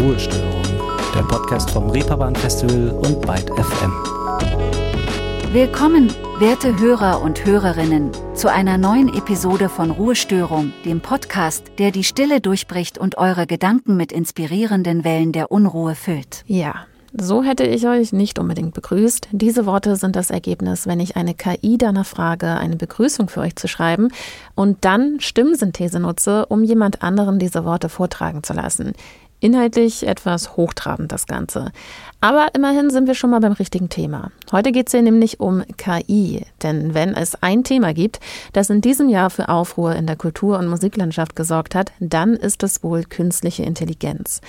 Ruhestörung, der Podcast vom Reeperbahn Festival und Byte FM. Willkommen, werte Hörer und Hörerinnen, zu einer neuen Episode von Ruhestörung, dem Podcast, der die Stille durchbricht und eure Gedanken mit inspirierenden Wellen der Unruhe füllt. Ja, so hätte ich euch nicht unbedingt begrüßt. Diese Worte sind das Ergebnis, wenn ich eine KI danach frage, eine Begrüßung für euch zu schreiben und dann Stimmsynthese nutze, um jemand anderen diese Worte vortragen zu lassen. Inhaltlich etwas hochtrabend das Ganze. Aber immerhin sind wir schon mal beim richtigen Thema. Heute geht es hier nämlich um KI. Denn wenn es ein Thema gibt, das in diesem Jahr für Aufruhr in der Kultur- und Musiklandschaft gesorgt hat, dann ist es wohl künstliche Intelligenz.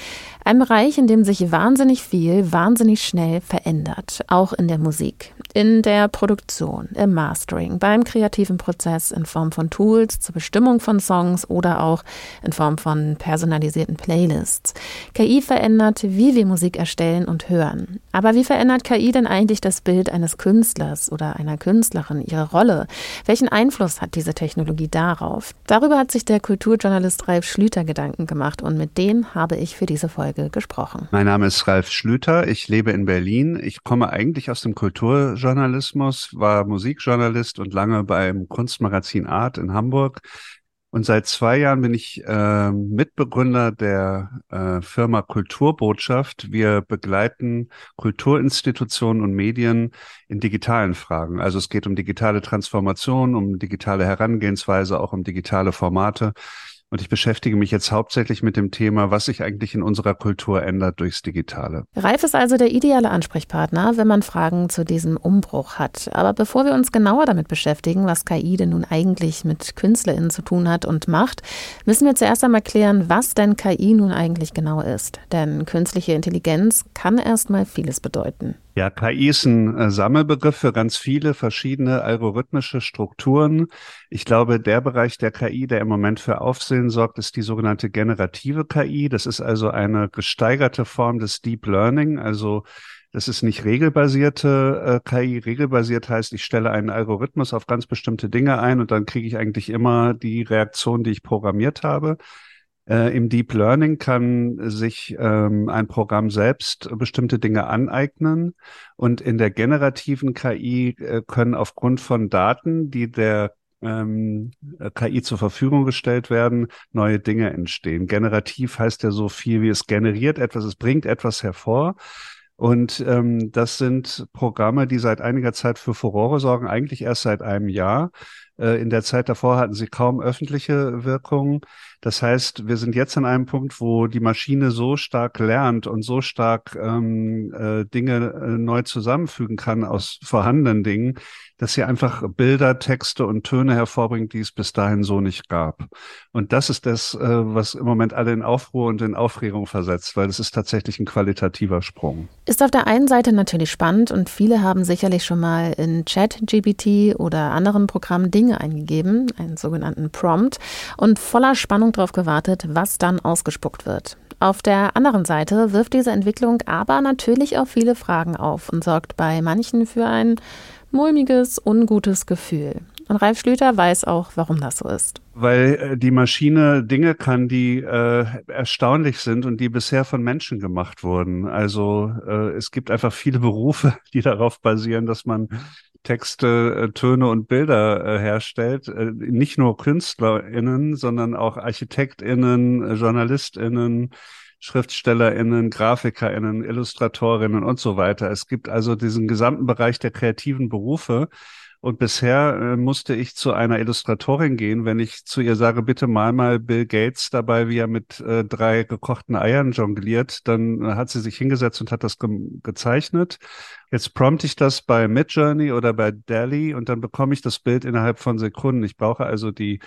Ein Bereich, in dem sich wahnsinnig viel, wahnsinnig schnell verändert. Auch in der Musik, in der Produktion, im Mastering, beim kreativen Prozess in Form von Tools zur Bestimmung von Songs oder auch in Form von personalisierten Playlists. KI verändert, wie wir Musik erstellen und hören hören. Aber wie verändert KI denn eigentlich das Bild eines Künstlers oder einer Künstlerin, ihre Rolle? Welchen Einfluss hat diese Technologie darauf? Darüber hat sich der Kulturjournalist Ralf Schlüter Gedanken gemacht und mit dem habe ich für diese Folge gesprochen. Mein Name ist Ralf Schlüter, ich lebe in Berlin. Ich komme eigentlich aus dem Kulturjournalismus, war Musikjournalist und lange beim Kunstmagazin Art in Hamburg. Und seit zwei Jahren bin ich äh, Mitbegründer der äh, Firma Kulturbotschaft. Wir begleiten Kulturinstitutionen und Medien in digitalen Fragen. Also es geht um digitale Transformation, um digitale Herangehensweise, auch um digitale Formate. Und ich beschäftige mich jetzt hauptsächlich mit dem Thema, was sich eigentlich in unserer Kultur ändert durchs Digitale. Ralf ist also der ideale Ansprechpartner, wenn man Fragen zu diesem Umbruch hat. Aber bevor wir uns genauer damit beschäftigen, was KI denn nun eigentlich mit KünstlerInnen zu tun hat und macht, müssen wir zuerst einmal klären, was denn KI nun eigentlich genau ist. Denn künstliche Intelligenz kann erstmal vieles bedeuten. Ja, KI ist ein äh, Sammelbegriff für ganz viele verschiedene algorithmische Strukturen. Ich glaube, der Bereich der KI, der im Moment für Aufsehen sorgt, ist die sogenannte generative KI. Das ist also eine gesteigerte Form des Deep Learning. Also das ist nicht regelbasierte äh, KI. Regelbasiert heißt, ich stelle einen Algorithmus auf ganz bestimmte Dinge ein und dann kriege ich eigentlich immer die Reaktion, die ich programmiert habe. Äh, Im Deep Learning kann sich ähm, ein Programm selbst bestimmte Dinge aneignen und in der generativen KI äh, können aufgrund von Daten, die der ähm, KI zur Verfügung gestellt werden, neue Dinge entstehen. Generativ heißt ja so viel wie es generiert etwas, es bringt etwas hervor. Und ähm, das sind Programme, die seit einiger Zeit für Furore sorgen, eigentlich erst seit einem Jahr. Äh, in der Zeit davor hatten sie kaum öffentliche Wirkungen. Das heißt, wir sind jetzt an einem Punkt, wo die Maschine so stark lernt und so stark ähm, äh, Dinge äh, neu zusammenfügen kann aus vorhandenen Dingen, dass sie einfach Bilder, Texte und Töne hervorbringt, die es bis dahin so nicht gab. Und das ist das, äh, was im Moment alle in Aufruhr und in Aufregung versetzt, weil es ist tatsächlich ein qualitativer Sprung. Ist auf der einen Seite natürlich spannend und viele haben sicherlich schon mal in ChatGPT oder anderen Programmen Dinge eingegeben, einen sogenannten Prompt, und voller Spannung darauf gewartet, was dann ausgespuckt wird. Auf der anderen Seite wirft diese Entwicklung aber natürlich auch viele Fragen auf und sorgt bei manchen für ein mulmiges, ungutes Gefühl. Und Ralf Schlüter weiß auch, warum das so ist. Weil äh, die Maschine Dinge kann, die äh, erstaunlich sind und die bisher von Menschen gemacht wurden. Also äh, es gibt einfach viele Berufe, die darauf basieren, dass man Texte, äh, Töne und Bilder äh, herstellt. Nicht nur KünstlerInnen, sondern auch ArchitektInnen, JournalistInnen, SchriftstellerInnen, GrafikerInnen, Illustratorinnen und so weiter. Es gibt also diesen gesamten Bereich der kreativen Berufe. Und bisher äh, musste ich zu einer Illustratorin gehen, wenn ich zu ihr sage, bitte mal mal Bill Gates dabei, wie er mit äh, drei gekochten Eiern jongliert, dann äh, hat sie sich hingesetzt und hat das ge gezeichnet. Jetzt prompte ich das bei Midjourney oder bei Dali und dann bekomme ich das Bild innerhalb von Sekunden. Ich brauche also die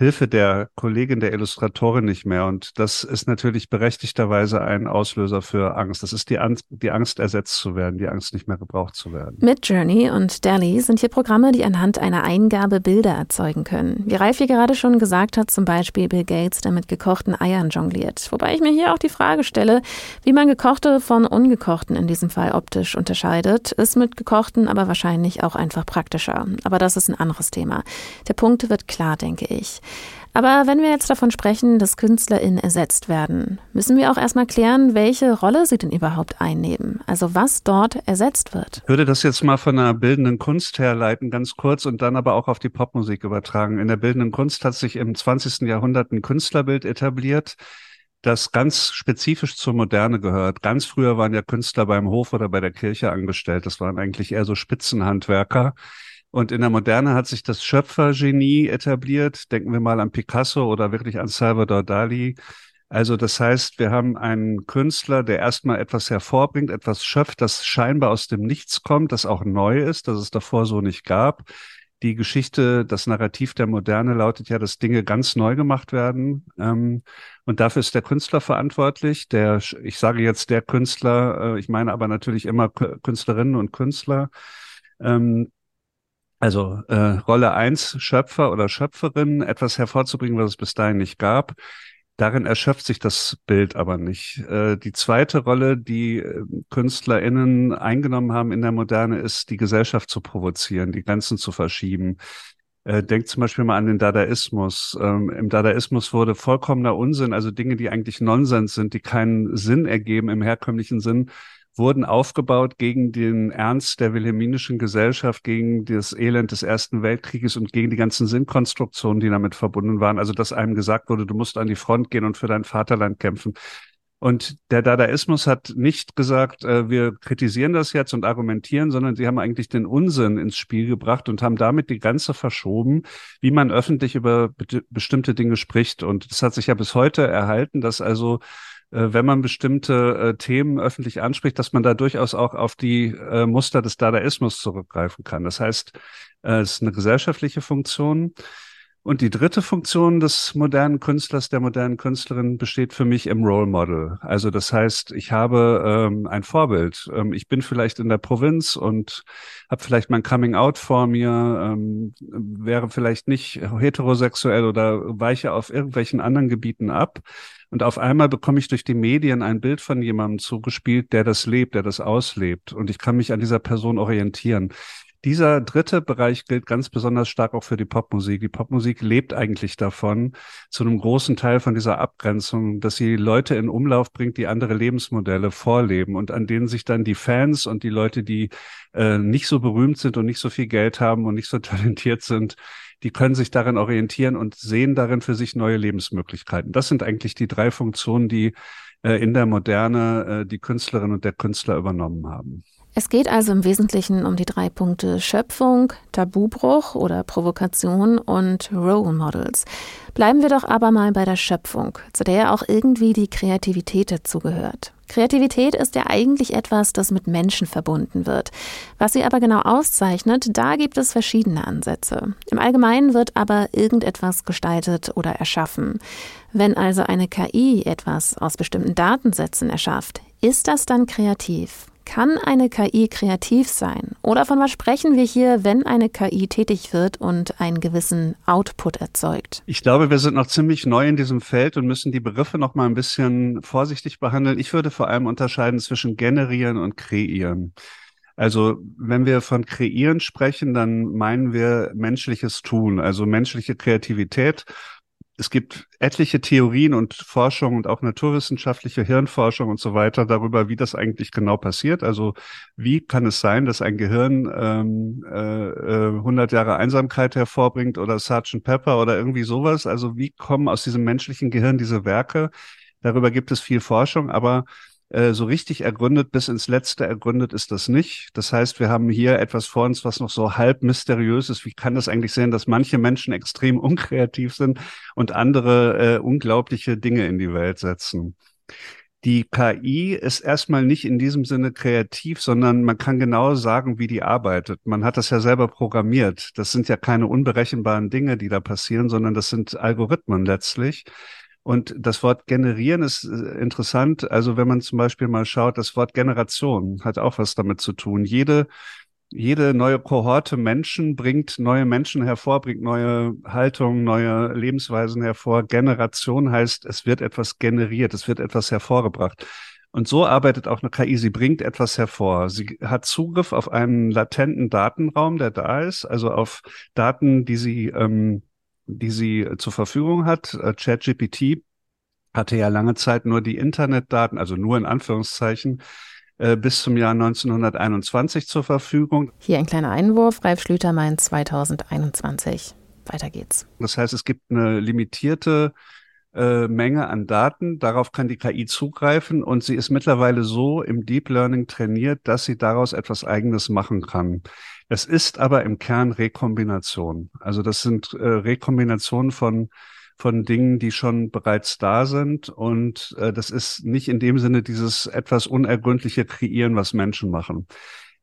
Hilfe der Kollegin, der Illustratorin nicht mehr. Und das ist natürlich berechtigterweise ein Auslöser für Angst. Das ist die Angst, die Angst ersetzt zu werden, die Angst nicht mehr gebraucht zu werden. Midjourney und DALI sind hier Programme, die anhand einer Eingabe Bilder erzeugen können. Wie Ralf hier gerade schon gesagt hat, zum Beispiel Bill Gates, der mit gekochten Eiern jongliert. Wobei ich mir hier auch die Frage stelle, wie man gekochte von ungekochten in diesem Fall optisch unterscheidet, ist mit gekochten aber wahrscheinlich auch einfach praktischer. Aber das ist ein anderes Thema. Der Punkt wird klar, denke ich. Aber wenn wir jetzt davon sprechen, dass KünstlerInnen ersetzt werden, müssen wir auch erstmal klären, welche Rolle sie denn überhaupt einnehmen. Also was dort ersetzt wird. Ich würde das jetzt mal von einer bildenden Kunst herleiten, ganz kurz, und dann aber auch auf die Popmusik übertragen. In der bildenden Kunst hat sich im 20. Jahrhundert ein Künstlerbild etabliert, das ganz spezifisch zur Moderne gehört. Ganz früher waren ja Künstler beim Hof oder bei der Kirche angestellt. Das waren eigentlich eher so Spitzenhandwerker. Und in der Moderne hat sich das Schöpfergenie etabliert. Denken wir mal an Picasso oder wirklich an Salvador Dali. Also das heißt, wir haben einen Künstler, der erstmal etwas hervorbringt, etwas schöpft, das scheinbar aus dem Nichts kommt, das auch neu ist, das es davor so nicht gab. Die Geschichte, das Narrativ der Moderne lautet ja, dass Dinge ganz neu gemacht werden. Ähm, und dafür ist der Künstler verantwortlich. Der, ich sage jetzt der Künstler, äh, ich meine aber natürlich immer Künstlerinnen und Künstler. Ähm, also äh, Rolle eins Schöpfer oder Schöpferin, etwas hervorzubringen, was es bis dahin nicht gab. Darin erschöpft sich das Bild aber nicht. Äh, die zweite Rolle, die äh, KünstlerInnen eingenommen haben in der Moderne, ist, die Gesellschaft zu provozieren, die Grenzen zu verschieben. Äh, denkt zum Beispiel mal an den Dadaismus. Ähm, Im Dadaismus wurde vollkommener Unsinn, also Dinge, die eigentlich Nonsens sind, die keinen Sinn ergeben im herkömmlichen Sinn, wurden aufgebaut gegen den Ernst der wilhelminischen Gesellschaft, gegen das Elend des Ersten Weltkrieges und gegen die ganzen Sinnkonstruktionen, die damit verbunden waren. Also, dass einem gesagt wurde, du musst an die Front gehen und für dein Vaterland kämpfen. Und der Dadaismus hat nicht gesagt, äh, wir kritisieren das jetzt und argumentieren, sondern sie haben eigentlich den Unsinn ins Spiel gebracht und haben damit die Grenze verschoben, wie man öffentlich über be bestimmte Dinge spricht. Und das hat sich ja bis heute erhalten, dass also wenn man bestimmte äh, Themen öffentlich anspricht, dass man da durchaus auch auf die äh, Muster des Dadaismus zurückgreifen kann. Das heißt, äh, es ist eine gesellschaftliche Funktion. Und die dritte Funktion des modernen Künstlers, der modernen Künstlerin besteht für mich im Role Model. Also das heißt, ich habe ähm, ein Vorbild. Ähm, ich bin vielleicht in der Provinz und habe vielleicht mein Coming Out vor mir, ähm, wäre vielleicht nicht heterosexuell oder weiche auf irgendwelchen anderen Gebieten ab. Und auf einmal bekomme ich durch die Medien ein Bild von jemandem zugespielt, der das lebt, der das auslebt. Und ich kann mich an dieser Person orientieren. Dieser dritte Bereich gilt ganz besonders stark auch für die Popmusik. Die Popmusik lebt eigentlich davon, zu einem großen Teil von dieser Abgrenzung, dass sie Leute in Umlauf bringt, die andere Lebensmodelle vorleben und an denen sich dann die Fans und die Leute, die äh, nicht so berühmt sind und nicht so viel Geld haben und nicht so talentiert sind, die können sich darin orientieren und sehen darin für sich neue Lebensmöglichkeiten. Das sind eigentlich die drei Funktionen, die in der Moderne äh, die Künstlerin und der Künstler übernommen haben. Es geht also im Wesentlichen um die drei Punkte Schöpfung, Tabubruch oder Provokation und Role Models. Bleiben wir doch aber mal bei der Schöpfung, zu der ja auch irgendwie die Kreativität dazugehört. Kreativität ist ja eigentlich etwas, das mit Menschen verbunden wird. Was sie aber genau auszeichnet, da gibt es verschiedene Ansätze. Im Allgemeinen wird aber irgendetwas gestaltet oder erschaffen. Wenn also eine KI etwas aus bestimmten Datensätzen erschafft, ist das dann kreativ? Kann eine KI kreativ sein? Oder von was sprechen wir hier, wenn eine KI tätig wird und einen gewissen Output erzeugt? Ich glaube, wir sind noch ziemlich neu in diesem Feld und müssen die Begriffe noch mal ein bisschen vorsichtig behandeln. Ich würde vor allem unterscheiden zwischen generieren und kreieren. Also wenn wir von kreieren sprechen, dann meinen wir menschliches Tun, also menschliche Kreativität es gibt etliche Theorien und Forschung und auch naturwissenschaftliche Hirnforschung und so weiter darüber, wie das eigentlich genau passiert. Also wie kann es sein, dass ein Gehirn ähm, äh, 100 äh, Jahre Einsamkeit hervorbringt oder Sgt. Pepper oder irgendwie sowas? Also wie kommen aus diesem menschlichen Gehirn diese Werke? Darüber gibt es viel Forschung, aber äh, so richtig ergründet bis ins Letzte ergründet ist das nicht. Das heißt, wir haben hier etwas vor uns, was noch so halb mysteriös ist. Wie kann das eigentlich sein, dass manche Menschen extrem unkreativ sind und andere äh, unglaubliche Dinge in die Welt setzen? Die KI ist erstmal nicht in diesem Sinne kreativ, sondern man kann genau sagen, wie die arbeitet. Man hat das ja selber programmiert. Das sind ja keine unberechenbaren Dinge, die da passieren, sondern das sind Algorithmen letztlich. Und das Wort generieren ist äh, interessant. Also wenn man zum Beispiel mal schaut, das Wort Generation hat auch was damit zu tun. Jede, jede neue Kohorte Menschen bringt neue Menschen hervor, bringt neue Haltungen, neue Lebensweisen hervor. Generation heißt, es wird etwas generiert, es wird etwas hervorgebracht. Und so arbeitet auch eine KI. Sie bringt etwas hervor. Sie hat Zugriff auf einen latenten Datenraum, der da ist, also auf Daten, die sie ähm, die sie äh, zur Verfügung hat. Äh, ChatGPT hatte ja lange Zeit nur die Internetdaten, also nur in Anführungszeichen, äh, bis zum Jahr 1921 zur Verfügung. Hier ein kleiner Einwurf. Ralf Schlüter meint 2021. Weiter geht's. Das heißt, es gibt eine limitierte äh, Menge an Daten. Darauf kann die KI zugreifen und sie ist mittlerweile so im Deep Learning trainiert, dass sie daraus etwas Eigenes machen kann. Es ist aber im Kern Rekombination. Also das sind äh, Rekombinationen von von Dingen, die schon bereits da sind. Und äh, das ist nicht in dem Sinne dieses etwas unergründliche Kreieren, was Menschen machen.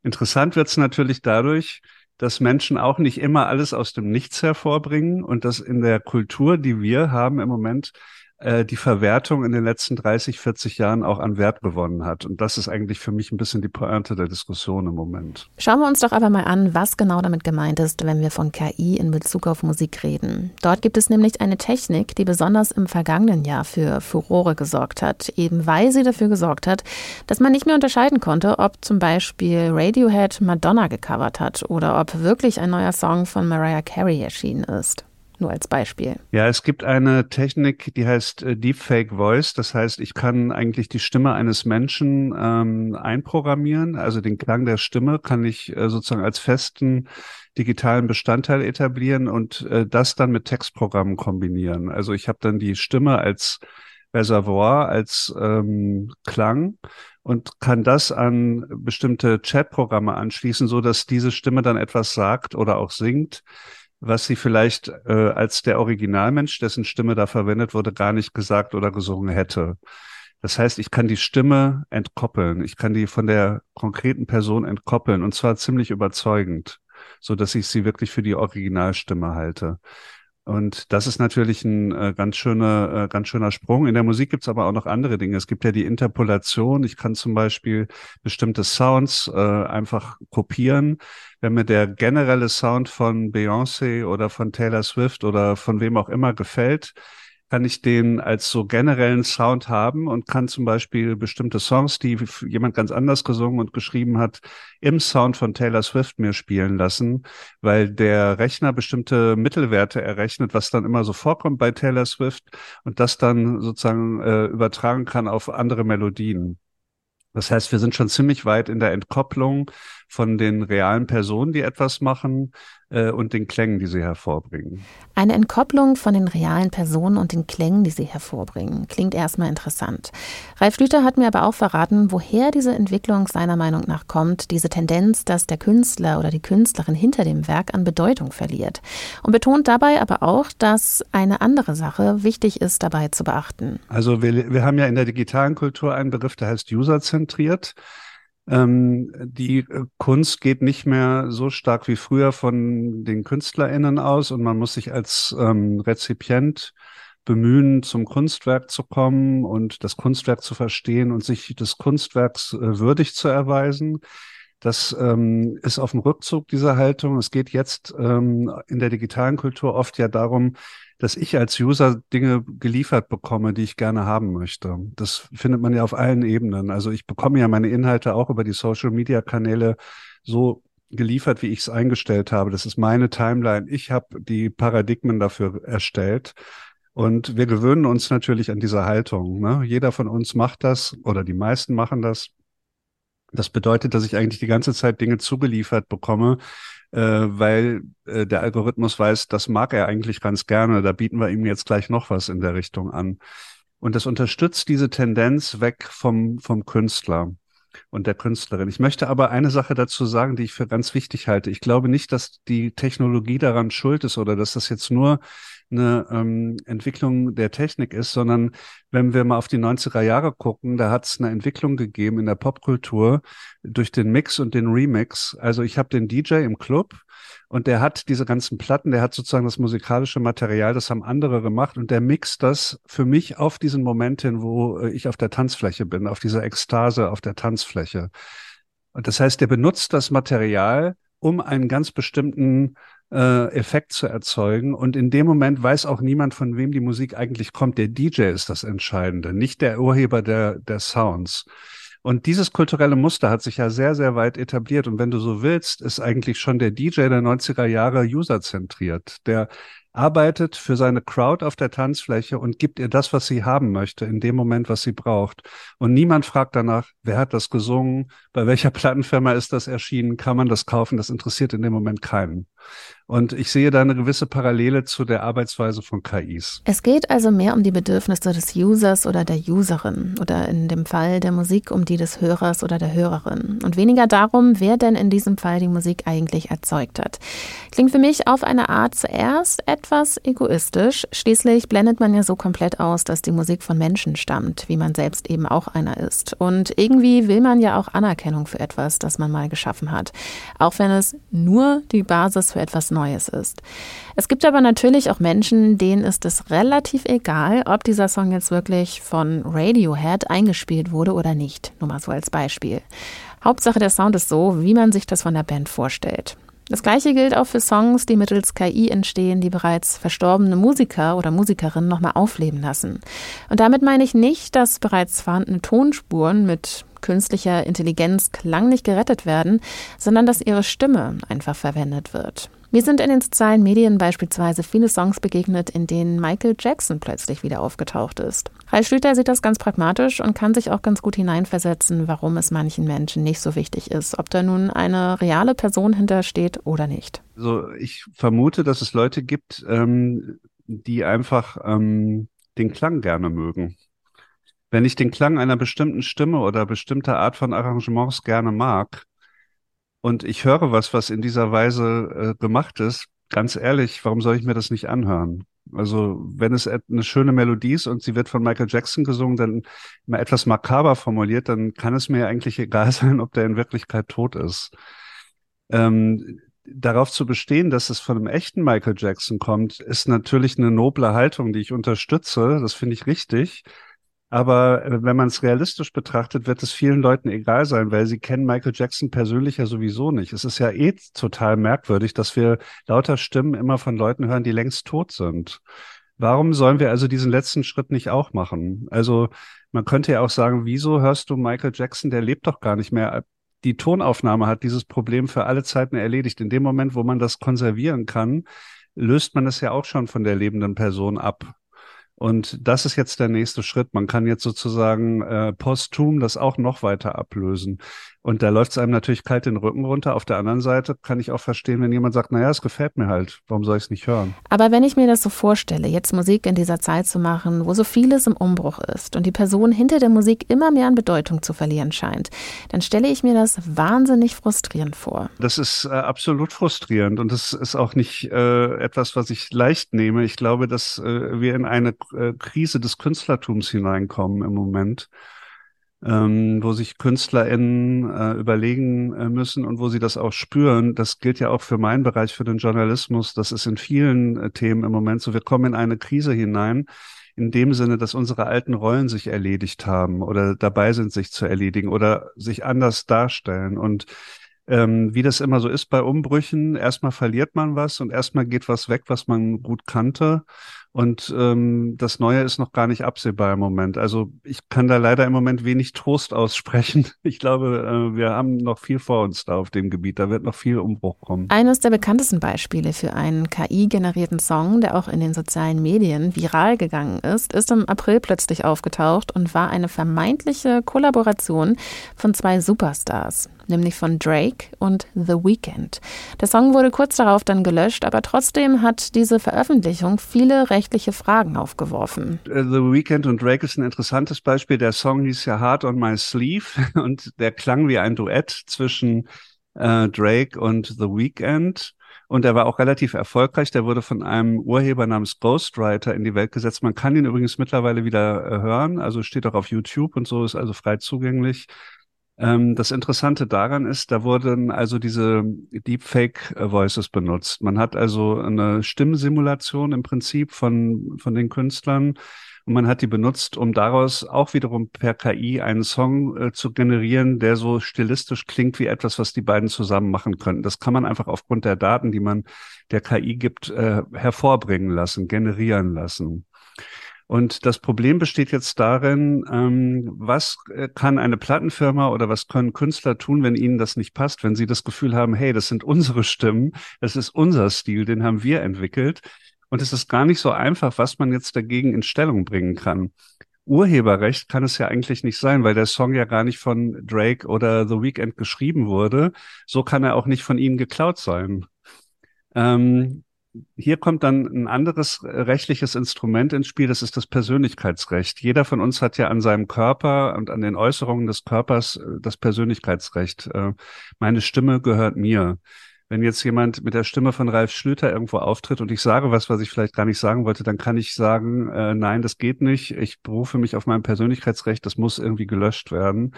Interessant wird es natürlich dadurch, dass Menschen auch nicht immer alles aus dem Nichts hervorbringen und dass in der Kultur, die wir haben im Moment, äh, die Verwertung in den letzten 30, 40 Jahren auch an Wert gewonnen hat. Und das ist eigentlich für mich ein bisschen die Pointe der Diskussion im Moment. Schauen wir uns doch aber mal an, was genau damit gemeint ist, wenn wir von KI in Bezug auf Musik reden. Dort gibt es nämlich eine Technik, die besonders im vergangenen Jahr für Furore gesorgt hat, eben weil sie dafür gesorgt hat, dass man nicht mehr unterscheiden konnte, ob zum Beispiel Radiohead Madonna gecovert hat oder ob wirklich ein neuer Song von Mariah Carey erschienen ist. Nur als Beispiel. Ja, es gibt eine Technik, die heißt äh, Deepfake Voice. Das heißt, ich kann eigentlich die Stimme eines Menschen ähm, einprogrammieren. Also den Klang der Stimme kann ich äh, sozusagen als festen digitalen Bestandteil etablieren und äh, das dann mit Textprogrammen kombinieren. Also ich habe dann die Stimme als Reservoir, als ähm, Klang und kann das an bestimmte Chatprogramme anschließen, so dass diese Stimme dann etwas sagt oder auch singt was sie vielleicht äh, als der Originalmensch, dessen Stimme da verwendet wurde, gar nicht gesagt oder gesungen hätte. Das heißt, ich kann die Stimme entkoppeln. Ich kann die von der konkreten Person entkoppeln und zwar ziemlich überzeugend, so dass ich sie wirklich für die Originalstimme halte. Und das ist natürlich ein äh, ganz schöner, äh, ganz schöner Sprung. In der Musik gibt's aber auch noch andere Dinge. Es gibt ja die Interpolation. Ich kann zum Beispiel bestimmte Sounds äh, einfach kopieren. Wenn mir der generelle Sound von Beyoncé oder von Taylor Swift oder von wem auch immer gefällt, kann ich den als so generellen Sound haben und kann zum Beispiel bestimmte Songs, die jemand ganz anders gesungen und geschrieben hat, im Sound von Taylor Swift mir spielen lassen, weil der Rechner bestimmte Mittelwerte errechnet, was dann immer so vorkommt bei Taylor Swift und das dann sozusagen äh, übertragen kann auf andere Melodien. Das heißt, wir sind schon ziemlich weit in der Entkopplung von den realen Personen, die etwas machen, äh, und den Klängen, die sie hervorbringen. Eine Entkopplung von den realen Personen und den Klängen, die sie hervorbringen, klingt erstmal interessant. Ralf Schlüter hat mir aber auch verraten, woher diese Entwicklung seiner Meinung nach kommt, diese Tendenz, dass der Künstler oder die Künstlerin hinter dem Werk an Bedeutung verliert. Und betont dabei aber auch, dass eine andere Sache wichtig ist, dabei zu beachten. Also wir, wir haben ja in der digitalen Kultur einen Begriff, der heißt userzentriert. Ähm, die äh, Kunst geht nicht mehr so stark wie früher von den KünstlerInnen aus und man muss sich als ähm, Rezipient bemühen, zum Kunstwerk zu kommen und das Kunstwerk zu verstehen und sich des Kunstwerks äh, würdig zu erweisen. Das ähm, ist auf dem Rückzug dieser Haltung. Es geht jetzt ähm, in der digitalen Kultur oft ja darum, dass ich als User Dinge geliefert bekomme, die ich gerne haben möchte. Das findet man ja auf allen Ebenen. Also ich bekomme ja meine Inhalte auch über die Social-Media-Kanäle so geliefert, wie ich es eingestellt habe. Das ist meine Timeline. Ich habe die Paradigmen dafür erstellt. Und wir gewöhnen uns natürlich an diese Haltung. Ne? Jeder von uns macht das oder die meisten machen das. Das bedeutet, dass ich eigentlich die ganze Zeit Dinge zugeliefert bekomme, äh, weil äh, der Algorithmus weiß, das mag er eigentlich ganz gerne. Da bieten wir ihm jetzt gleich noch was in der Richtung an. Und das unterstützt diese Tendenz weg vom, vom Künstler und der Künstlerin. Ich möchte aber eine Sache dazu sagen, die ich für ganz wichtig halte. Ich glaube nicht, dass die Technologie daran schuld ist oder dass das jetzt nur eine ähm, Entwicklung der Technik ist, sondern wenn wir mal auf die 90er Jahre gucken, da hat es eine Entwicklung gegeben in der Popkultur durch den Mix und den Remix. Also ich habe den DJ im Club und der hat diese ganzen Platten, der hat sozusagen das musikalische Material, das haben andere gemacht und der mixt das für mich auf diesen Moment hin, wo äh, ich auf der Tanzfläche bin, auf dieser Ekstase auf der Tanzfläche. Und das heißt, der benutzt das Material, um einen ganz bestimmten äh, Effekt zu erzeugen. Und in dem Moment weiß auch niemand, von wem die Musik eigentlich kommt. Der DJ ist das Entscheidende, nicht der Urheber der, der Sounds. Und dieses kulturelle Muster hat sich ja sehr, sehr weit etabliert. Und wenn du so willst, ist eigentlich schon der DJ der 90er Jahre userzentriert. Der arbeitet für seine Crowd auf der Tanzfläche und gibt ihr das, was sie haben möchte, in dem Moment, was sie braucht. Und niemand fragt danach, wer hat das gesungen, bei welcher Plattenfirma ist das erschienen, kann man das kaufen, das interessiert in dem Moment keinen. Und ich sehe da eine gewisse Parallele zu der Arbeitsweise von KIs. Es geht also mehr um die Bedürfnisse des Users oder der Userin oder in dem Fall der Musik um die des Hörers oder der Hörerin und weniger darum, wer denn in diesem Fall die Musik eigentlich erzeugt hat. Klingt für mich auf eine Art zuerst etwas egoistisch. Schließlich blendet man ja so komplett aus, dass die Musik von Menschen stammt, wie man selbst eben auch einer ist. Und irgendwie will man ja auch Anerkennung für etwas, das man mal geschaffen hat. Auch wenn es nur die Basis für etwas Neues ist. Es gibt aber natürlich auch Menschen, denen ist es relativ egal, ob dieser Song jetzt wirklich von Radiohead eingespielt wurde oder nicht. Nur mal so als Beispiel. Hauptsache der Sound ist so, wie man sich das von der Band vorstellt. Das gleiche gilt auch für Songs, die mittels KI entstehen, die bereits verstorbene Musiker oder Musikerinnen nochmal aufleben lassen. Und damit meine ich nicht, dass bereits vorhandene Tonspuren mit künstlicher Intelligenz klanglich gerettet werden, sondern dass ihre Stimme einfach verwendet wird. Mir sind in den sozialen Medien beispielsweise viele Songs begegnet, in denen Michael Jackson plötzlich wieder aufgetaucht ist. Ralf Schlüter sieht das ganz pragmatisch und kann sich auch ganz gut hineinversetzen, warum es manchen Menschen nicht so wichtig ist, ob da nun eine reale Person hintersteht oder nicht. Also ich vermute, dass es Leute gibt, ähm, die einfach ähm, den Klang gerne mögen. Wenn ich den Klang einer bestimmten Stimme oder bestimmter Art von Arrangements gerne mag, und ich höre was, was in dieser Weise äh, gemacht ist, ganz ehrlich, warum soll ich mir das nicht anhören? Also wenn es eine schöne Melodie ist und sie wird von Michael Jackson gesungen, dann mal etwas makaber formuliert, dann kann es mir eigentlich egal sein, ob der in Wirklichkeit tot ist. Ähm, darauf zu bestehen, dass es von einem echten Michael Jackson kommt, ist natürlich eine noble Haltung, die ich unterstütze. Das finde ich richtig. Aber äh, wenn man es realistisch betrachtet, wird es vielen Leuten egal sein, weil sie kennen Michael Jackson persönlich ja sowieso nicht. Es ist ja eh total merkwürdig, dass wir lauter Stimmen immer von Leuten hören, die längst tot sind. Warum sollen wir also diesen letzten Schritt nicht auch machen? Also man könnte ja auch sagen, wieso hörst du Michael Jackson, der lebt doch gar nicht mehr. Die Tonaufnahme hat dieses Problem für alle Zeiten erledigt. In dem Moment, wo man das konservieren kann, löst man es ja auch schon von der lebenden Person ab. Und das ist jetzt der nächste Schritt. Man kann jetzt sozusagen äh, posthum das auch noch weiter ablösen. Und da läuft es einem natürlich kalt den Rücken runter. Auf der anderen Seite kann ich auch verstehen, wenn jemand sagt, naja, es gefällt mir halt. Warum soll ich es nicht hören? Aber wenn ich mir das so vorstelle, jetzt Musik in dieser Zeit zu machen, wo so vieles im Umbruch ist und die Person hinter der Musik immer mehr an Bedeutung zu verlieren scheint, dann stelle ich mir das wahnsinnig frustrierend vor. Das ist äh, absolut frustrierend und das ist auch nicht äh, etwas, was ich leicht nehme. Ich glaube, dass äh, wir in eine äh, Krise des Künstlertums hineinkommen im Moment ähm, wo sich KünstlerInnen äh, überlegen äh, müssen und wo sie das auch spüren. Das gilt ja auch für meinen Bereich, für den Journalismus. Das ist in vielen äh, Themen im Moment so. Wir kommen in eine Krise hinein, in dem Sinne, dass unsere alten Rollen sich erledigt haben oder dabei sind, sich zu erledigen oder sich anders darstellen. Und ähm, wie das immer so ist bei Umbrüchen, erstmal verliert man was und erstmal geht was weg, was man gut kannte. Und ähm, das Neue ist noch gar nicht absehbar im Moment. Also ich kann da leider im Moment wenig Trost aussprechen. Ich glaube, äh, wir haben noch viel vor uns da auf dem Gebiet. Da wird noch viel Umbruch kommen. Eines der bekanntesten Beispiele für einen KI-generierten Song, der auch in den sozialen Medien viral gegangen ist, ist im April plötzlich aufgetaucht und war eine vermeintliche Kollaboration von zwei Superstars nämlich von Drake und The Weeknd. Der Song wurde kurz darauf dann gelöscht, aber trotzdem hat diese Veröffentlichung viele rechtliche Fragen aufgeworfen. Äh, The Weeknd und Drake ist ein interessantes Beispiel. Der Song hieß ja Hard on My Sleeve und der klang wie ein Duett zwischen äh, Drake und The Weeknd. Und er war auch relativ erfolgreich. Der wurde von einem Urheber namens Ghostwriter in die Welt gesetzt. Man kann ihn übrigens mittlerweile wieder äh, hören. Also steht auch auf YouTube und so, ist also frei zugänglich. Ähm, das Interessante daran ist, da wurden also diese Deepfake Voices benutzt. Man hat also eine Stimmsimulation im Prinzip von, von den Künstlern und man hat die benutzt, um daraus auch wiederum per KI einen Song äh, zu generieren, der so stilistisch klingt wie etwas, was die beiden zusammen machen könnten. Das kann man einfach aufgrund der Daten, die man der KI gibt, äh, hervorbringen lassen, generieren lassen. Und das Problem besteht jetzt darin, ähm, was äh, kann eine Plattenfirma oder was können Künstler tun, wenn ihnen das nicht passt, wenn sie das Gefühl haben, hey, das sind unsere Stimmen, das ist unser Stil, den haben wir entwickelt. Und es ist gar nicht so einfach, was man jetzt dagegen in Stellung bringen kann. Urheberrecht kann es ja eigentlich nicht sein, weil der Song ja gar nicht von Drake oder The Weeknd geschrieben wurde. So kann er auch nicht von ihnen geklaut sein. Ähm, hier kommt dann ein anderes rechtliches Instrument ins Spiel, das ist das Persönlichkeitsrecht. Jeder von uns hat ja an seinem Körper und an den Äußerungen des Körpers äh, das Persönlichkeitsrecht. Äh, meine Stimme gehört mir wenn jetzt jemand mit der Stimme von Ralf Schlüter irgendwo auftritt und ich sage was, was ich vielleicht gar nicht sagen wollte, dann kann ich sagen, äh, nein, das geht nicht. Ich berufe mich auf mein Persönlichkeitsrecht, das muss irgendwie gelöscht werden.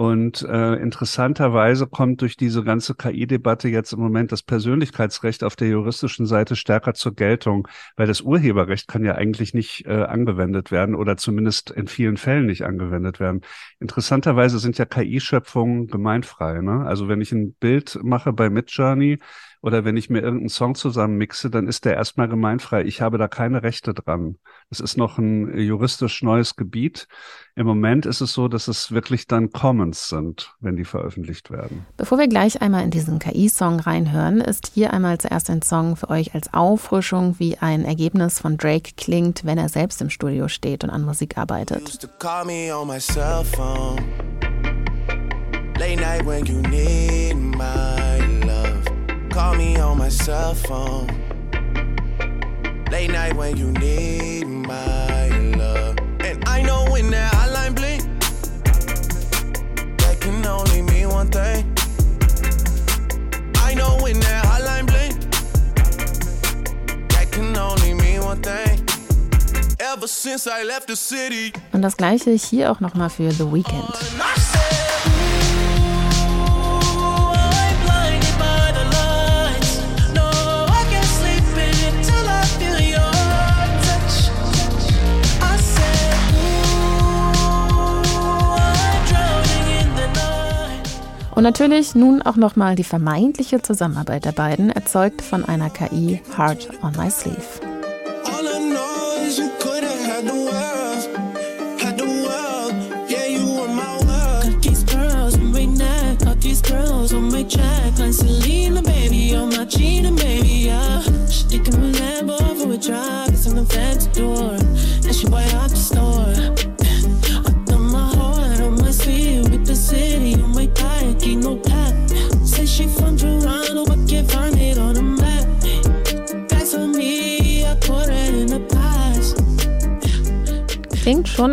Und äh, interessanterweise kommt durch diese ganze KI-Debatte jetzt im Moment das Persönlichkeitsrecht auf der juristischen Seite stärker zur Geltung, weil das Urheberrecht kann ja eigentlich nicht äh, angewendet werden oder zumindest in vielen Fällen nicht angewendet werden. Interessanterweise sind ja KI-Schöpfungen gemeinfrei. Ne? Also wenn ich ein Bild mache bei Midjourney, oder wenn ich mir irgendeinen Song zusammenmixe, dann ist der erstmal gemeinfrei. Ich habe da keine Rechte dran. Es ist noch ein juristisch neues Gebiet. Im Moment ist es so, dass es wirklich dann Commons sind, wenn die veröffentlicht werden. Bevor wir gleich einmal in diesen KI-Song reinhören, ist hier einmal zuerst ein Song für euch als Auffrischung, wie ein Ergebnis von Drake klingt, wenn er selbst im Studio steht und an Musik arbeitet. Late night when you need my Call me on my cell phone. Late night when you need my love. And I know when that hotline blink, that can only mean one thing. I know when that hotline blink, that can only mean one thing. Ever since I left the city. Und das gleiche hier auch nochmal für The Weeknd. Oh, Und natürlich nun auch nochmal die vermeintliche Zusammenarbeit der beiden, erzeugt von einer KI Heart on My Sleeve. track, like Selena, baby, on my cheetah,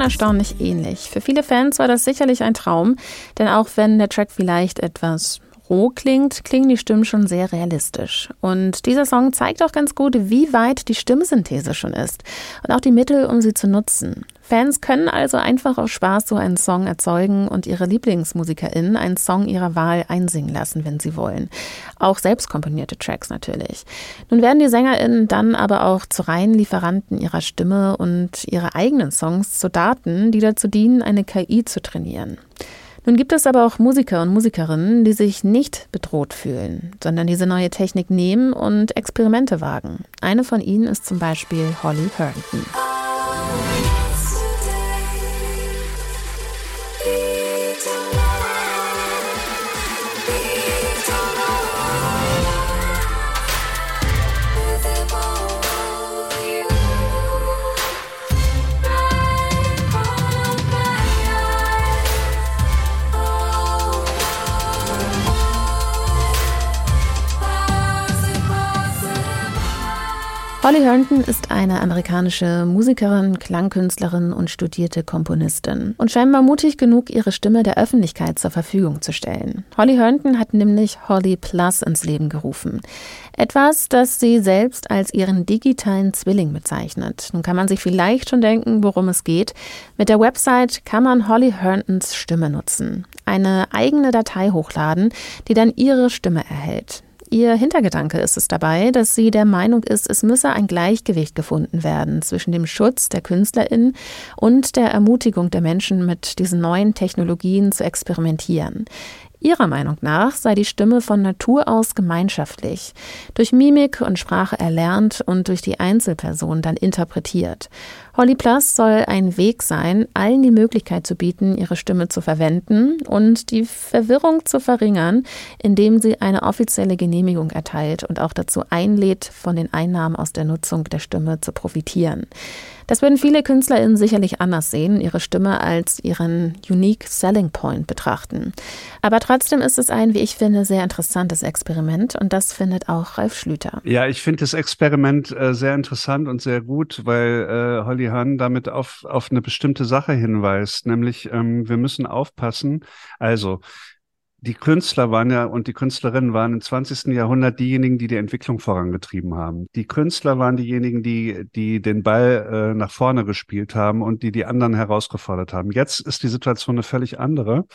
erstaunlich ähnlich. Für viele Fans war das sicherlich ein Traum, denn auch wenn der Track vielleicht etwas roh klingt, klingen die Stimmen schon sehr realistisch. Und dieser Song zeigt auch ganz gut, wie weit die Stimmsynthese schon ist und auch die Mittel, um sie zu nutzen. Fans können also einfach aus Spaß so einen Song erzeugen und ihre LieblingsmusikerInnen einen Song ihrer Wahl einsingen lassen, wenn sie wollen. Auch selbst komponierte Tracks natürlich. Nun werden die SängerInnen dann aber auch zu reinen Lieferanten ihrer Stimme und ihre eigenen Songs zu Daten, die dazu dienen, eine KI zu trainieren. Nun gibt es aber auch Musiker und Musikerinnen, die sich nicht bedroht fühlen, sondern diese neue Technik nehmen und Experimente wagen. Eine von ihnen ist zum Beispiel Holly Herndon. Holly Herndon ist eine amerikanische Musikerin, Klangkünstlerin und studierte Komponistin und scheinbar mutig genug, ihre Stimme der Öffentlichkeit zur Verfügung zu stellen. Holly Herndon hat nämlich Holly Plus ins Leben gerufen. Etwas, das sie selbst als ihren digitalen Zwilling bezeichnet. Nun kann man sich vielleicht schon denken, worum es geht. Mit der Website kann man Holly Herndons Stimme nutzen. Eine eigene Datei hochladen, die dann ihre Stimme erhält. Ihr Hintergedanke ist es dabei, dass sie der Meinung ist, es müsse ein Gleichgewicht gefunden werden zwischen dem Schutz der KünstlerInnen und der Ermutigung der Menschen, mit diesen neuen Technologien zu experimentieren. Ihrer Meinung nach sei die Stimme von Natur aus gemeinschaftlich, durch Mimik und Sprache erlernt und durch die Einzelperson dann interpretiert. Holly Plus soll ein Weg sein, allen die Möglichkeit zu bieten, ihre Stimme zu verwenden und die Verwirrung zu verringern, indem sie eine offizielle Genehmigung erteilt und auch dazu einlädt, von den Einnahmen aus der Nutzung der Stimme zu profitieren. Das würden viele KünstlerInnen sicherlich anders sehen, ihre Stimme als ihren Unique Selling Point betrachten. Aber trotzdem ist es ein, wie ich finde, sehr interessantes Experiment und das findet auch Ralf Schlüter. Ja, ich finde das Experiment äh, sehr interessant und sehr gut, weil äh, Holly Hahn damit auf, auf eine bestimmte Sache hinweist, nämlich ähm, wir müssen aufpassen. Also, die Künstler waren ja und die Künstlerinnen waren im 20. Jahrhundert diejenigen, die die Entwicklung vorangetrieben haben. Die Künstler waren diejenigen, die, die den Ball äh, nach vorne gespielt haben und die die anderen herausgefordert haben. Jetzt ist die Situation eine völlig andere.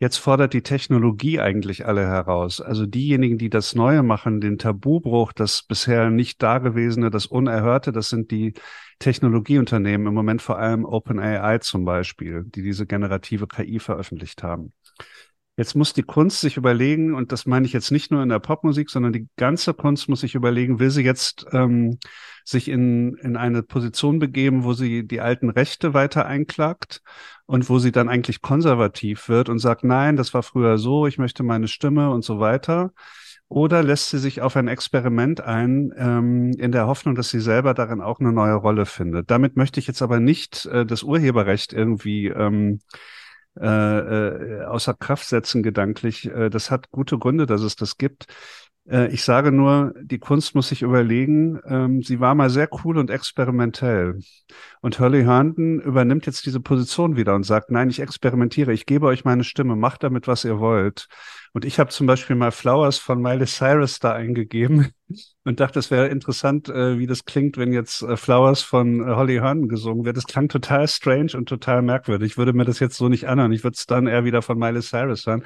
Jetzt fordert die Technologie eigentlich alle heraus. Also diejenigen, die das Neue machen, den Tabubruch, das bisher nicht Dagewesene, das Unerhörte, das sind die Technologieunternehmen, im Moment vor allem OpenAI zum Beispiel, die diese generative KI veröffentlicht haben. Jetzt muss die Kunst sich überlegen, und das meine ich jetzt nicht nur in der Popmusik, sondern die ganze Kunst muss sich überlegen, will sie jetzt ähm, sich in, in eine Position begeben, wo sie die alten Rechte weiter einklagt und wo sie dann eigentlich konservativ wird und sagt, nein, das war früher so, ich möchte meine Stimme und so weiter. Oder lässt sie sich auf ein Experiment ein, ähm, in der Hoffnung, dass sie selber darin auch eine neue Rolle findet. Damit möchte ich jetzt aber nicht äh, das Urheberrecht irgendwie ähm, äh, äh, außer Kraft setzen gedanklich. Äh, das hat gute Gründe, dass es das gibt. Äh, ich sage nur, die Kunst muss sich überlegen, ähm, sie war mal sehr cool und experimentell. Und Hurley Herndon übernimmt jetzt diese Position wieder und sagt, nein, ich experimentiere, ich gebe euch meine Stimme, macht damit, was ihr wollt. Und ich habe zum Beispiel mal Flowers von Miley Cyrus da eingegeben und dachte, es wäre interessant, äh, wie das klingt, wenn jetzt äh, Flowers von äh, Holly Hearn gesungen wird. Das klang total strange und total merkwürdig. Ich würde mir das jetzt so nicht anhören. Ich würde es dann eher wieder von Miley Cyrus hören.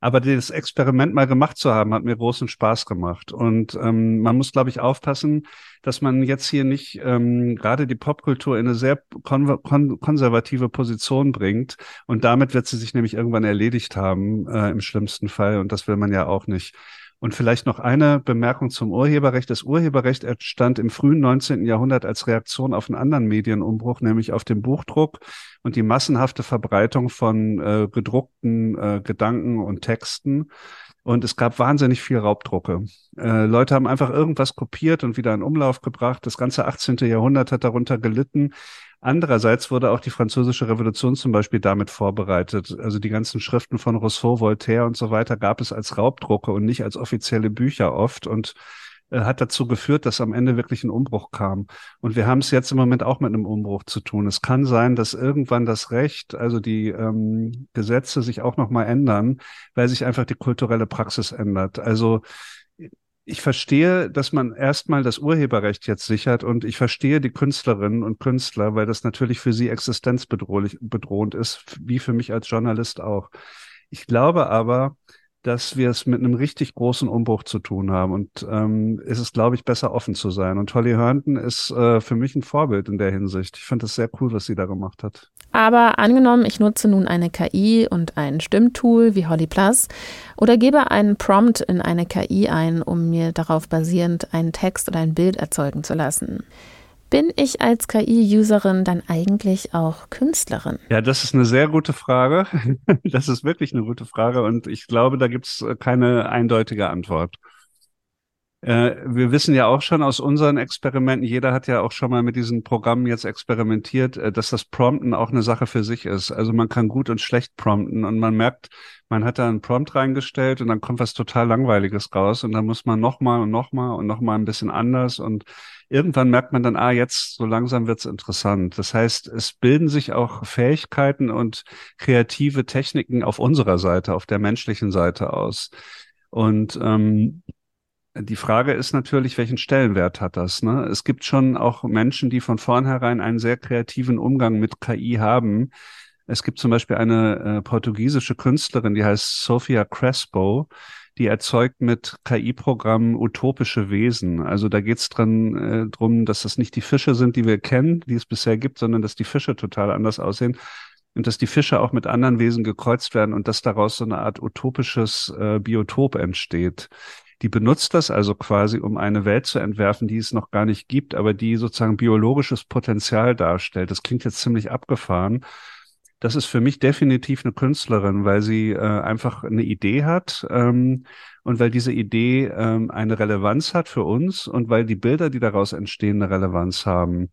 Aber das Experiment mal gemacht zu haben, hat mir großen Spaß gemacht. Und ähm, man muss, glaube ich, aufpassen, dass man jetzt hier nicht ähm, gerade die Popkultur in eine sehr kon kon konservative Position bringt. Und damit wird sie sich nämlich irgendwann erledigt haben, äh, im schlimmsten Fall. Und das will man ja auch nicht. Und vielleicht noch eine Bemerkung zum Urheberrecht. Das Urheberrecht entstand im frühen 19. Jahrhundert als Reaktion auf einen anderen Medienumbruch, nämlich auf den Buchdruck und die massenhafte Verbreitung von äh, gedruckten äh, Gedanken und Texten. Und es gab wahnsinnig viel Raubdrucke. Äh, Leute haben einfach irgendwas kopiert und wieder in Umlauf gebracht. Das ganze 18. Jahrhundert hat darunter gelitten. Andererseits wurde auch die französische Revolution zum Beispiel damit vorbereitet. Also die ganzen Schriften von Rousseau, Voltaire und so weiter gab es als Raubdrucke und nicht als offizielle Bücher oft und äh, hat dazu geführt, dass am Ende wirklich ein Umbruch kam. Und wir haben es jetzt im Moment auch mit einem Umbruch zu tun. Es kann sein, dass irgendwann das Recht, also die ähm, Gesetze sich auch nochmal ändern, weil sich einfach die kulturelle Praxis ändert. Also ich verstehe, dass man erstmal das Urheberrecht jetzt sichert und ich verstehe die Künstlerinnen und Künstler, weil das natürlich für sie existenzbedrohlich bedrohend ist, wie für mich als Journalist auch. Ich glaube aber, dass wir es mit einem richtig großen Umbruch zu tun haben. Und ähm, es ist, glaube ich, besser offen zu sein. Und Holly Herndon ist äh, für mich ein Vorbild in der Hinsicht. Ich finde es sehr cool, was sie da gemacht hat. Aber angenommen, ich nutze nun eine KI und ein Stimmtool wie Holly Plus oder gebe einen Prompt in eine KI ein, um mir darauf basierend einen Text oder ein Bild erzeugen zu lassen. Bin ich als KI-Userin dann eigentlich auch Künstlerin? Ja, das ist eine sehr gute Frage. Das ist wirklich eine gute Frage und ich glaube, da gibt es keine eindeutige Antwort. Äh, wir wissen ja auch schon aus unseren Experimenten, jeder hat ja auch schon mal mit diesen Programmen jetzt experimentiert, äh, dass das Prompten auch eine Sache für sich ist. Also man kann gut und schlecht prompten und man merkt, man hat da einen Prompt reingestellt und dann kommt was total Langweiliges raus und dann muss man nochmal und nochmal und nochmal ein bisschen anders und irgendwann merkt man dann, ah, jetzt so langsam wird's interessant. Das heißt, es bilden sich auch Fähigkeiten und kreative Techniken auf unserer Seite, auf der menschlichen Seite aus. Und ähm, die Frage ist natürlich, welchen Stellenwert hat das? Ne? Es gibt schon auch Menschen, die von vornherein einen sehr kreativen Umgang mit KI haben. Es gibt zum Beispiel eine äh, portugiesische Künstlerin, die heißt Sofia Crespo, die erzeugt mit KI-Programmen utopische Wesen. Also da geht es äh, drum, dass das nicht die Fische sind, die wir kennen, die es bisher gibt, sondern dass die Fische total anders aussehen und dass die Fische auch mit anderen Wesen gekreuzt werden und dass daraus so eine Art utopisches äh, Biotop entsteht. Die benutzt das also quasi, um eine Welt zu entwerfen, die es noch gar nicht gibt, aber die sozusagen biologisches Potenzial darstellt. Das klingt jetzt ziemlich abgefahren. Das ist für mich definitiv eine Künstlerin, weil sie äh, einfach eine Idee hat ähm, und weil diese Idee ähm, eine Relevanz hat für uns und weil die Bilder, die daraus entstehen, eine Relevanz haben.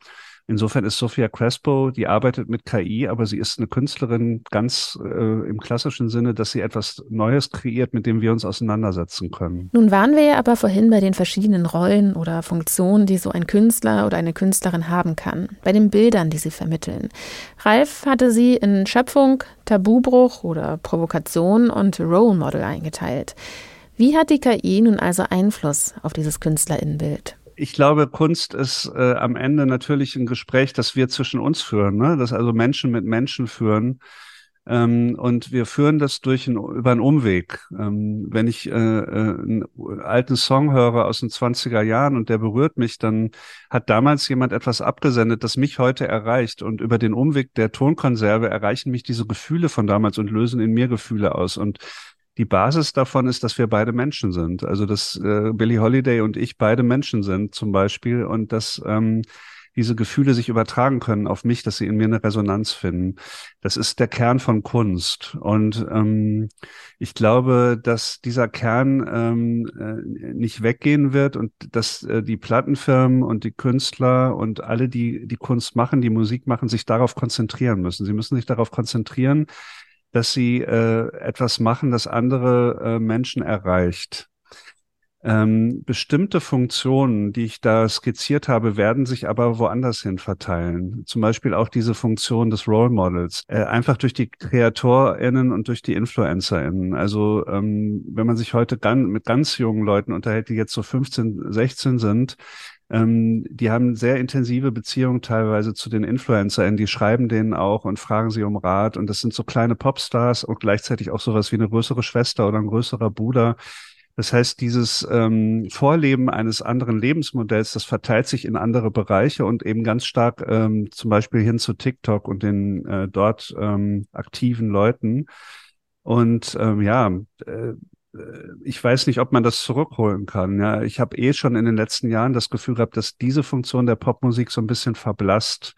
Insofern ist Sophia Crespo, die arbeitet mit KI, aber sie ist eine Künstlerin ganz äh, im klassischen Sinne, dass sie etwas Neues kreiert, mit dem wir uns auseinandersetzen können. Nun waren wir ja aber vorhin bei den verschiedenen Rollen oder Funktionen, die so ein Künstler oder eine Künstlerin haben kann, bei den Bildern, die sie vermitteln. Ralf hatte sie in Schöpfung, Tabubruch oder Provokation und Role Model eingeteilt. Wie hat die KI nun also Einfluss auf dieses Künstlerinnenbild? Ich glaube, Kunst ist äh, am Ende natürlich ein Gespräch, das wir zwischen uns führen, ne? das also Menschen mit Menschen führen. Ähm, und wir führen das durch ein, über einen Umweg. Ähm, wenn ich äh, äh, einen alten Song höre aus den 20er Jahren und der berührt mich, dann hat damals jemand etwas abgesendet, das mich heute erreicht. Und über den Umweg der Tonkonserve erreichen mich diese Gefühle von damals und lösen in mir Gefühle aus. Und die Basis davon ist, dass wir beide Menschen sind. Also dass äh, Billie Holiday und ich beide Menschen sind zum Beispiel und dass ähm, diese Gefühle sich übertragen können auf mich, dass sie in mir eine Resonanz finden. Das ist der Kern von Kunst. Und ähm, ich glaube, dass dieser Kern ähm, äh, nicht weggehen wird und dass äh, die Plattenfirmen und die Künstler und alle, die die Kunst machen, die Musik machen, sich darauf konzentrieren müssen. Sie müssen sich darauf konzentrieren, dass sie äh, etwas machen, das andere äh, Menschen erreicht. Ähm, bestimmte Funktionen, die ich da skizziert habe, werden sich aber woanders hin verteilen. Zum Beispiel auch diese Funktion des Role Models. Äh, einfach durch die KreatorInnen und durch die InfluencerInnen. Also ähm, wenn man sich heute gan mit ganz jungen Leuten unterhält, die jetzt so 15, 16 sind, ähm, die haben sehr intensive Beziehungen teilweise zu den InfluencerInnen. Die schreiben denen auch und fragen sie um Rat. Und das sind so kleine Popstars und gleichzeitig auch sowas wie eine größere Schwester oder ein größerer Bruder. Das heißt, dieses ähm, Vorleben eines anderen Lebensmodells, das verteilt sich in andere Bereiche und eben ganz stark ähm, zum Beispiel hin zu TikTok und den äh, dort ähm, aktiven Leuten. Und ähm, ja, äh, ich weiß nicht, ob man das zurückholen kann. Ja, ich habe eh schon in den letzten Jahren das Gefühl gehabt, dass diese Funktion der Popmusik so ein bisschen verblasst.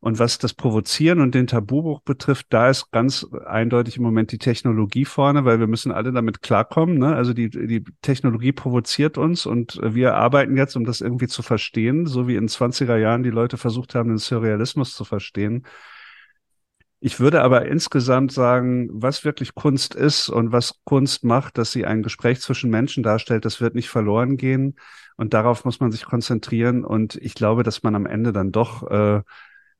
Und was das Provozieren und den Tabubruch betrifft, da ist ganz eindeutig im Moment die Technologie vorne, weil wir müssen alle damit klarkommen. Ne? Also die, die Technologie provoziert uns und wir arbeiten jetzt, um das irgendwie zu verstehen, so wie in 20er Jahren die Leute versucht haben, den Surrealismus zu verstehen. Ich würde aber insgesamt sagen, was wirklich Kunst ist und was Kunst macht, dass sie ein Gespräch zwischen Menschen darstellt, das wird nicht verloren gehen. Und darauf muss man sich konzentrieren. Und ich glaube, dass man am Ende dann doch äh,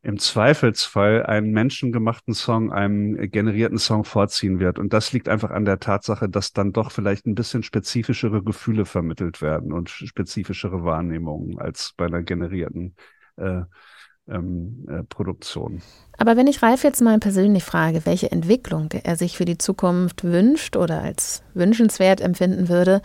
im Zweifelsfall einen menschengemachten Song einem generierten Song vorziehen wird. Und das liegt einfach an der Tatsache, dass dann doch vielleicht ein bisschen spezifischere Gefühle vermittelt werden und spezifischere Wahrnehmungen als bei einer generierten äh, ähm, äh, Produktion. Aber wenn ich Ralf jetzt mal persönlich frage, welche Entwicklung er sich für die Zukunft wünscht oder als wünschenswert empfinden würde,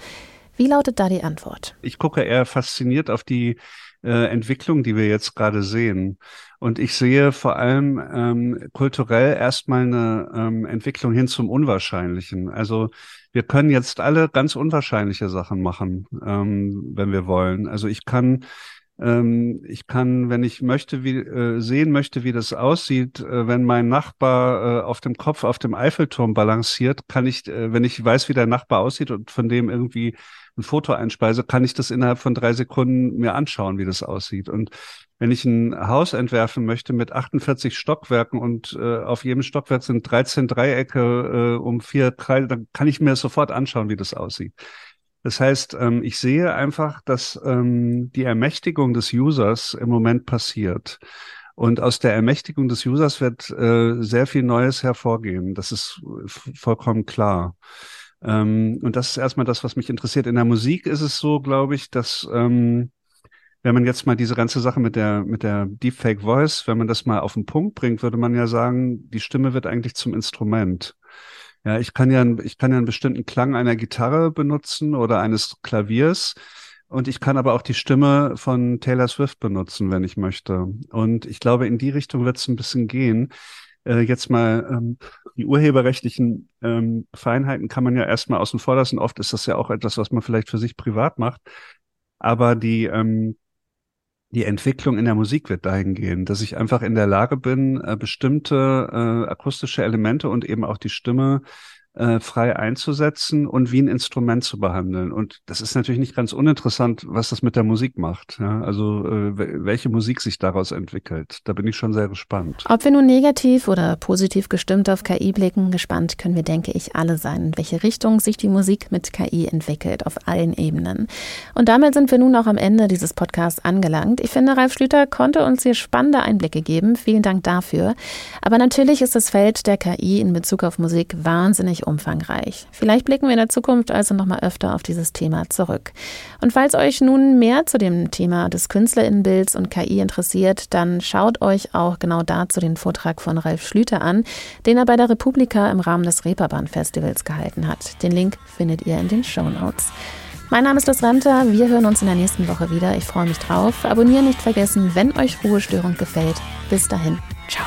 wie lautet da die Antwort? Ich gucke eher fasziniert auf die äh, Entwicklung, die wir jetzt gerade sehen. Und ich sehe vor allem ähm, kulturell erstmal eine ähm, Entwicklung hin zum Unwahrscheinlichen. Also wir können jetzt alle ganz unwahrscheinliche Sachen machen, ähm, wenn wir wollen. Also ich kann ähm, ich kann, wenn ich möchte, wie, äh, sehen möchte, wie das aussieht, äh, wenn mein Nachbar äh, auf dem Kopf auf dem Eiffelturm balanciert, kann ich, äh, wenn ich weiß, wie der Nachbar aussieht und von dem irgendwie ein Foto einspeise, kann ich das innerhalb von drei Sekunden mir anschauen, wie das aussieht. Und wenn ich ein Haus entwerfen möchte mit 48 Stockwerken und äh, auf jedem Stockwerk sind 13 Dreiecke äh, um vier Kreise, dann kann ich mir sofort anschauen, wie das aussieht. Das heißt, ähm, ich sehe einfach, dass ähm, die Ermächtigung des Users im Moment passiert. Und aus der Ermächtigung des Users wird äh, sehr viel Neues hervorgehen. Das ist vollkommen klar. Ähm, und das ist erstmal das, was mich interessiert. In der Musik ist es so, glaube ich, dass wenn man jetzt mal diese ganze Sache mit der, mit der Deepfake Voice, wenn man das mal auf den Punkt bringt, würde man ja sagen, die Stimme wird eigentlich zum Instrument. Ja, ich kann ja, ich kann ja einen bestimmten Klang einer Gitarre benutzen oder eines Klaviers. Und ich kann aber auch die Stimme von Taylor Swift benutzen, wenn ich möchte. Und ich glaube, in die Richtung wird es ein bisschen gehen. äh, jetzt mal ähm, die urheberrechtlichen ähm, Feinheiten kann man ja erstmal außen vor lassen. Oft ist das ja auch etwas, was man vielleicht für sich privat macht. Aber die, ähm, die Entwicklung in der Musik wird dahin gehen, dass ich einfach in der Lage bin, äh, bestimmte äh, akustische Elemente und eben auch die Stimme äh, frei einzusetzen und wie ein Instrument zu behandeln. Und das ist natürlich nicht ganz uninteressant, was das mit der Musik macht. Ja? Also äh, welche Musik sich daraus entwickelt. Da bin ich schon sehr gespannt. Ob wir nun negativ oder positiv gestimmt auf KI blicken, gespannt können wir, denke ich, alle sein, in welche Richtung sich die Musik mit KI entwickelt, auf allen Ebenen. Und damit sind wir nun auch am Ende dieses Podcasts angelangt. Ich finde, Ralf Schlüter konnte uns hier spannende Einblicke geben. Vielen Dank dafür. Aber natürlich ist das Feld der KI in Bezug auf Musik wahnsinnig umfangreich. Vielleicht blicken wir in der Zukunft also nochmal öfter auf dieses Thema zurück. Und falls euch nun mehr zu dem Thema des Künstlerinnenbilds und KI interessiert, dann schaut euch auch genau dazu den Vortrag von Ralf Schlüter an, den er bei der Republika im Rahmen des Reeperbahn Festivals gehalten hat. Den Link findet ihr in den Show Notes. Mein Name ist Liz Renter. Wir hören uns in der nächsten Woche wieder. Ich freue mich drauf. Abonnieren nicht vergessen, wenn euch Ruhestörung gefällt. Bis dahin. Ciao.